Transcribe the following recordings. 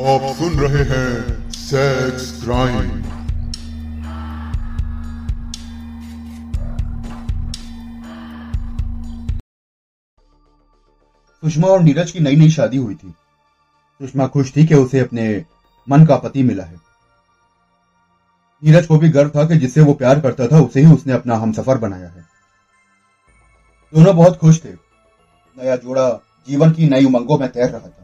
आप सुन रहे हैं सेक्स क्राइम सुषमा और नीरज की नई नई शादी हुई थी। सुषमा खुश थी कि उसे अपने मन का पति मिला है। नीरज को भी गर्व था कि जिससे वो प्यार करता था, उसे ही उसने अपना हमसफर बनाया है। दोनों बहुत खुश थे। नया जोड़ा जीवन की नई उमंगों में तैर रहा था।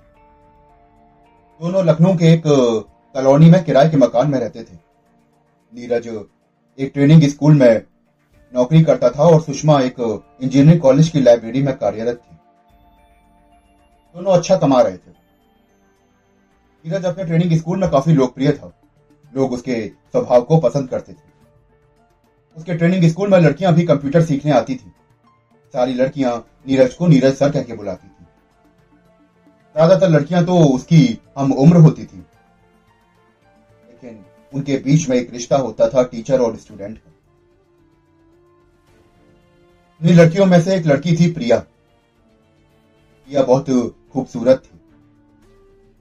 दोनों लखनऊ के एक कॉलोनी में किराए के मकान में रहते थे। नीरज, एक ट्रेनिंग स्कूल में नौकरी करता था और सुषमा एक इंजीनियरिंग कॉलेज की लाइब्रेरी में कार्यरत थी। दोनों अच्छा कमा रहे थे। नीरज अपने ट्रेनिंग स्कूल में काफ़ी लोकप्रिय था। लोग उसके स्वभाव को पसंद करते थे। उसके ट्रेनिंग स्कूल में लड़कियाँ भी कंप्यूटर सीखने आती थी। सारी लड़कियाँ नीरज को नीरज सर कह के बुलाती थी। ज़्यादातर लड़कियाँ तो उसकी हम उम्र होती थी। लेकिन उनके बीच में एक रिश्ता होता था टीचर और स्टूडेंट का। लड़कियों में से एक लड़की थी प्रिया। प्रिया बहुत खूबसूरत थी।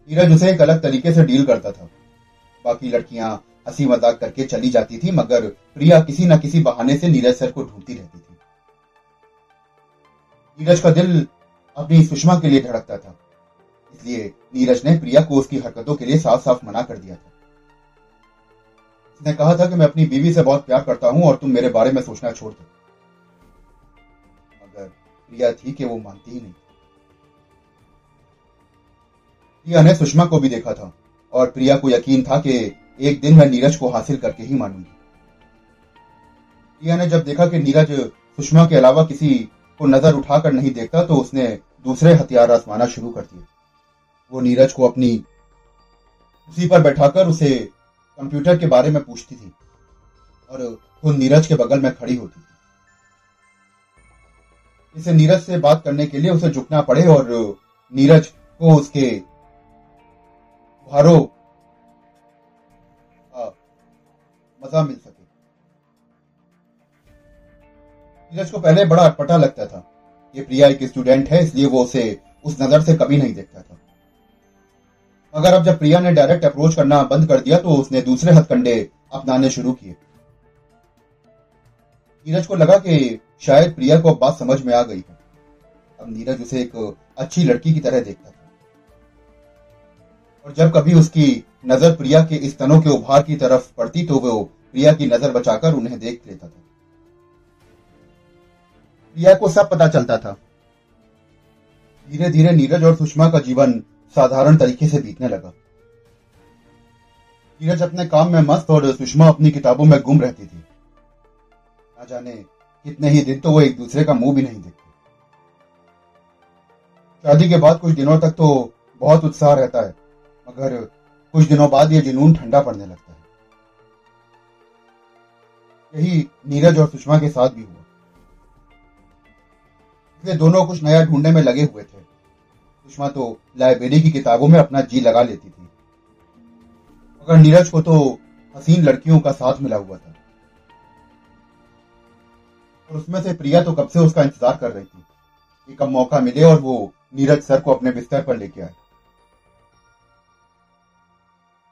नीरज उसे एक अलग तरीके से डील करता था। बाकी लड़कियाँ हँसी मज़ाक करके चली जाती थी, मगर प्रिया किसी न किसी बहाने से नीरज सर को ढूंढती रहती थी। नीरज का दिल अपनी सुषमा के लिए धड़कता था। इसलिए नीरज ने प्रिया को उसकी हरकतों के लिए साफ़ साफ़ मना कर दिया था। उसने कहा था कि मैं अपनी बीवी से बहुत प्यार करता हूँ और तुम मेरे बारे में सोचना छोड़ दो। मगर प्रिया थी कि वो मानती ही नहीं प्रिया ने सुषमा को भी देखा था और प्रिया को यकीन था कि एक दिन मैं नीरज को हासिल करके ही मानूँगी। प्रिया ने जब देखा कि नीरज सुषमा के अलावा किसी को नज़र उठाकर नहीं देखता तो उसने दूसरे हथियार आजमाना शुरू कर दिए वो नीरज को अपनी उसी पर बैठाकर उसे कंप्यूटर के बारे में पूछती थी और खुद नीरज के बगल में खड़ी होती थी। इसे नीरज से बात करने के लिए उसे झुकना पड़े और नीरज को उसके भारो मज़ा मिल सके। नीरज को पहले बड़ा अटपटा लगता था ये प्रिया एक स्टूडेंट है, इसलिए वो उसे उस नज़र से कभी नहीं देखता था। मगर अब जब प्रिया ने डायरेक्ट अप्रोच करना बंद कर दिया तो उसने दूसरे हथकंडे अपनाने शुरू किए। नीरज को लगा कि शायद प्रिया को बात समझ में आ गई है। अब नीरज उसे एक अच्छी लड़की की तरह देखता था। और जब कभी उसकी नज़र प्रिया के इस तनों के उभार की तरफ़ पड़ती तो वो प्रिया की नज़र बचाकर उन्हें देख लेता था। प्रिया को सब पता चलता था। धीरे धीरे नीरज और सुषमा का जीवन साधारण तरीके से बीतने लगा। नीरज अपने काम में मस्त और सुषमा अपनी किताबों में गुम रहती थी। ना जाने कितने ही दिन तो वो एक दूसरे का मुँह भी नहीं देखते। शादी के बाद कुछ दिनों तक तो बहुत उत्साह रहता है, मगर कुछ दिनों बाद ये जुनून ठंडा पड़ने लगता है। यही नीरज और सुषमा के साथ भी हुआ। इसलिए दोनों कुछ नया ढूँढने में लगे हुए थे। सुषमा तो लाइब्रेरी की किताबों में अपना जी लगा लेती थी। मगर नीरज को तो हसीन लड़कियों का साथ मिला हुआ था। और उसमें से प्रिया तो कब से उसका इंतज़ार कर रही थी कि कब मौका मिले और वो नीरज सर को अपने बिस्तर पर लेके आए।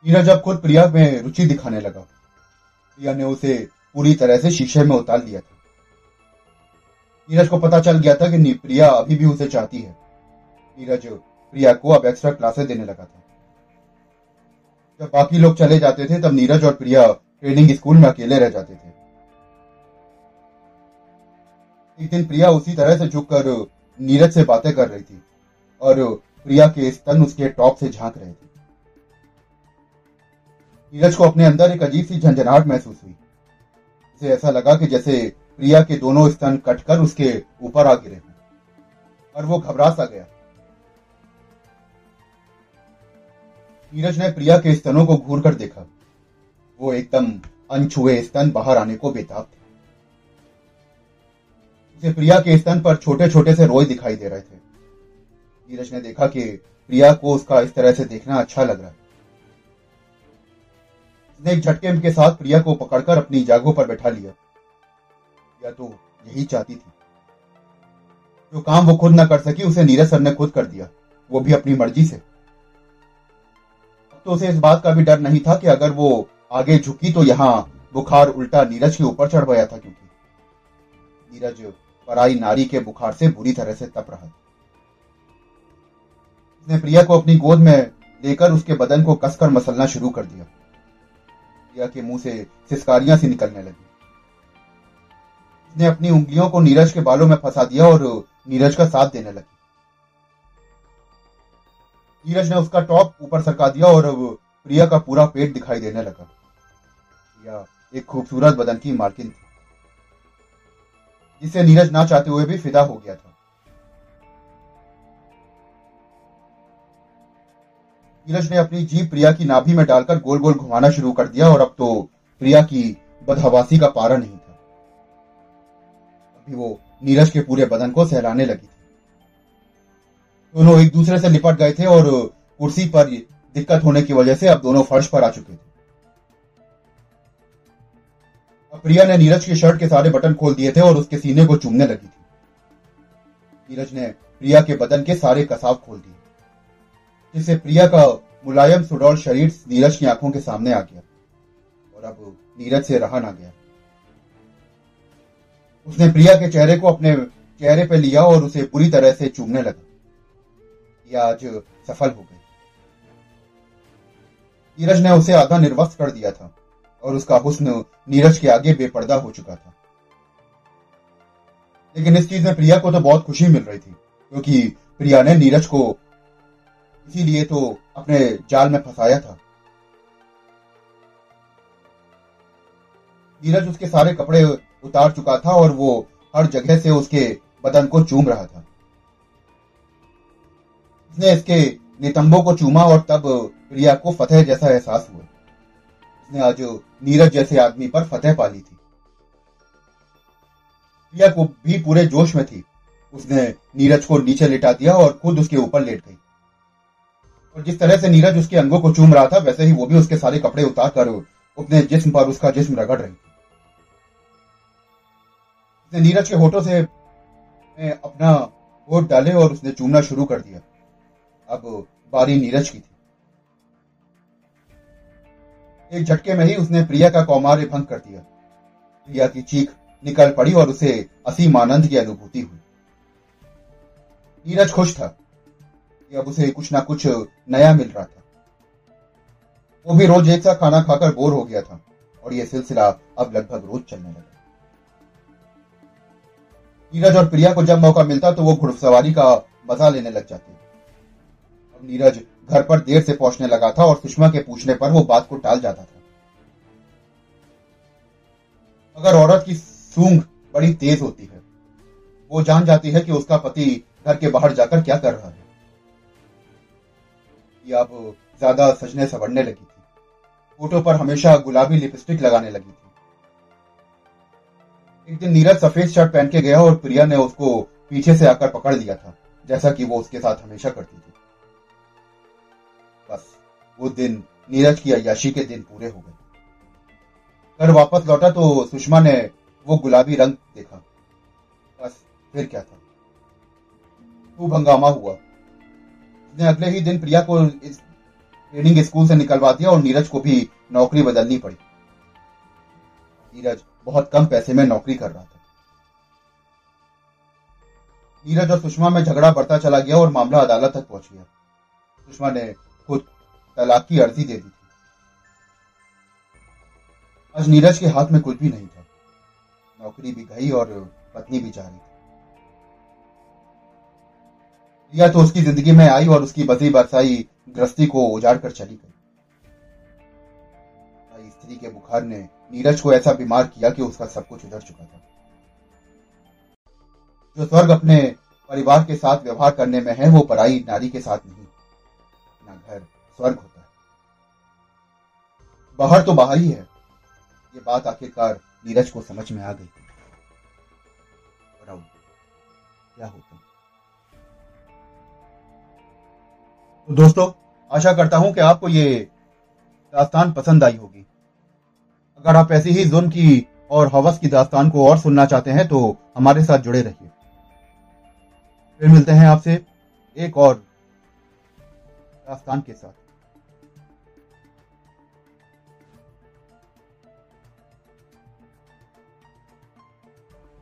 नीरज अब खुद प्रिया में रुचि दिखाने लगा। प्रिया ने उसे पूरी तरह से शीशे में उतार लिया था। नीरज को पता चल गया था कि प्रिया अभी भी उसे चाहती है। नीरज प्रिया को अब एक्स्ट्रा क्लासेस देने लगा था। जब बाकी लोग चले जाते थे, तब नीरज और प्रिया ट्रेनिंग स्कूल में अकेले रह जाते थे। एक दिन प्रिया उसी तरह से झुककर नीरज से बातें कर रही थी और प्रिया के स्तन उसके टॉप से झाँक रहे थे। नीरज को अपने अंदर एक अजीब सी झंझनाहट महसूस हुई। उसे ऐसा लगा कि जैसे प्रिया के दोनों स्तन कटकर उसके ऊपर आ गिरे और वो घबरा सा गया। नीरज ने प्रिया के स्तनों को घूर कर देखा। वो एकदम अनछुए स्तन बाहर आने को बेताब थे। उसे प्रिया के स्तन पर छोटे छोटे से रोए दिखाई दे रहे थे। नीरज ने देखा कि प्रिया को उसका इस तरह से देखना अच्छा लग रहा है। उसने एक झटके के साथ प्रिया को पकड़कर अपनी जागों पर बैठा लिया। या तो यही चाहती थी। जो काम वो खुद न कर सकी, उसे नीरज सर ने खुद कर दिया। वो भी अपनी मर्ज़ी से। तो उसे इस बात का भी डर नहीं था कि अगर वो आगे झुकी तो यहाँ बुखार उल्टा नीरज के ऊपर चढ़ गया था क्योंकि नीरज पराई नारी के बुखार से बुरी तरह से तप रहा था। उसने प्रिया को अपनी गोद में लेकर उसके बदन को कसकर मसलना शुरू कर दिया। प्रिया के मुँह से सिस्कारियाँ सी निकलने लगी। उसने अपनी उंगलियों को नीरज के बालों में फंसा दिया और नीरज का साथ देने लगी। नीरज ने उसका टॉप ऊपर सरका दिया और अब प्रिया का पूरा पेट दिखाई देने लगा। प्रिया एक खूबसूरत बदन की मालकिन थी, जिसे नीरज ना चाहते हुए भी फिदा हो गया था। नीरज ने अपनी जीप प्रिया की नाभि में डालकर गोल गोल घुमाना शुरू कर दिया और अब तो प्रिया की बदहवासी का पारा नहीं था। अभी वो नीरज के पूरे बदन को सहलाने लगी दोनों एक दूसरे से लिपट गए थे और कुर्सी पर दिक्कत होने की वजह से अब दोनों फर्श पर आ चुके थे। प्रिया ने नीरज की शर्ट के सारे बटन खोल दिए थे और उसके सीने को चूमने लगी थी। नीरज ने प्रिया के बदन के सारे कसाव खोल दिए, जिससे प्रिया का मुलायम, सुडौल शरीर नीरज की आँखों के सामने आ गया और अब नीरज से रहा ना गया। उसने प्रिया के चेहरे को अपने चेहरे पर लिया और उसे पूरी तरह से चूमने लगा। आज सफल हो गई। नीरज ने उसे आधा निर्वस्त कर दिया था और उसका हुस्न नीरज के आगे बेपर्दा हो चुका था। लेकिन इस चीज़ में प्रिया को तो बहुत खुशी मिल रही थी, क्योंकि प्रिया ने नीरज को इसीलिए तो अपने जाल में फंसाया था। नीरज उसके सारे कपड़े उतार चुका था और वो हर जगह से उसके बदन को चूम रहा था। उसने इसके नितंबों को चूमा और तब प्रिया को फतेह जैसा एहसास हुआ। उसने आज नीरज जैसे आदमी पर फतेह पाली थी। प्रिया को भी पूरे जोश में थी। उसने नीरज को नीचे लिटा दिया और खुद उसके ऊपर लेट गई। और जिस तरह से नीरज उसके अंगों को चूम रहा था, वैसे ही वो भी उसके सारे कपड़े उतार कर अपने जिस्म पर उसका जिस्म रगड़ रही थी। नीरज के होठों से अपना होठ डाले और उसने चूमना शुरू कर दिया। अब बारी नीरज की थी। एक झटके में ही उसने प्रिया का कौमार्य भंग कर दिया। प्रिया की चीख निकल पड़ी और उसे असीम आनंद की अनुभूति हुई। नीरज खुश था कि अब उसे कुछ ना कुछ नया मिल रहा था। वो भी रोज एक सा खाना खाकर बोर हो गया था और यह सिलसिला अब लगभग रोज चलने लगा। नीरज और प्रिया को जब मौका मिलता तो वो घुड़सवारी का मज़ा लेने लग जाते। नीरज घर पर देर से पहुँचने लगा था और सुषमा के पूछने पर वो बात को टाल जाता था। अगर औरत की सूंग बड़ी तेज होती है। वो जान जाती है कि उसका पति घर के बाहर जाकर क्या कर रहा है। अब ज़्यादा सजने सवरने लगी थी। फ़ोटो पर हमेशा गुलाबी लिपस्टिक लगाने लगी थी। एक दिन नीरज सफ़ेद शर्ट पहन के गया और प्रिया ने उसको पीछे से आकर पकड़ लिया था, जैसा कि वो उसके साथ हमेशा करती थी। बस, वो दिन, नीरज की अयाशी के दिन पूरे हो गए। घर वापस लौटा तो सुषमा ने वो गुलाबी रंग देखा। बस, फिर क्या था? खूब हंगामा हुआ। उसने अगले ही दिन प्रिया को इस ट्रेनिंग स्कूल से निकलवा दिया और नीरज को भी नौकरी बदलनी पड़ी। नीरज बहुत कम पैसे में नौकरी कर रहा था। नीरज और सुषमा में झगड़ा बढ़ता चला गया और मामला अदालत तक पहुँच गया। सुषमा ने तलाक की अर्जी दे दी थी। आज नीरज के हाथ में कुछ भी नहीं था। नौकरी भी गई और पत्नी भी जा रही थी। रिया तो उसकी ज़िंदगी में आई और उसकी बसी बरसाई गृहस्थी को उजाड़ कर चली गई। स्त्री के बुखार ने नीरज को ऐसा बीमार किया कि उसका सब कुछ उजड़ चुका था। जो स्वर्ग अपने परिवार के साथ व्यवहार करने में है, वो पराई नारी के साथ नहीं। ना घर स्वर्ग होता है। बाहर तो बाहर ही है। ये बात आखिरकार नीरज को समझ में आ गई। क्या होता तो दोस्तों, आशा करता हूँ कि आपको ये दास्तान पसंद आई होगी। अगर आप ऐसी ही जुल्म की और हवस की दास्तान को और सुनना चाहते हैं तो हमारे साथ जुड़े रहिए। फिर मिलते हैं आपसे एक और दास्तान के साथ।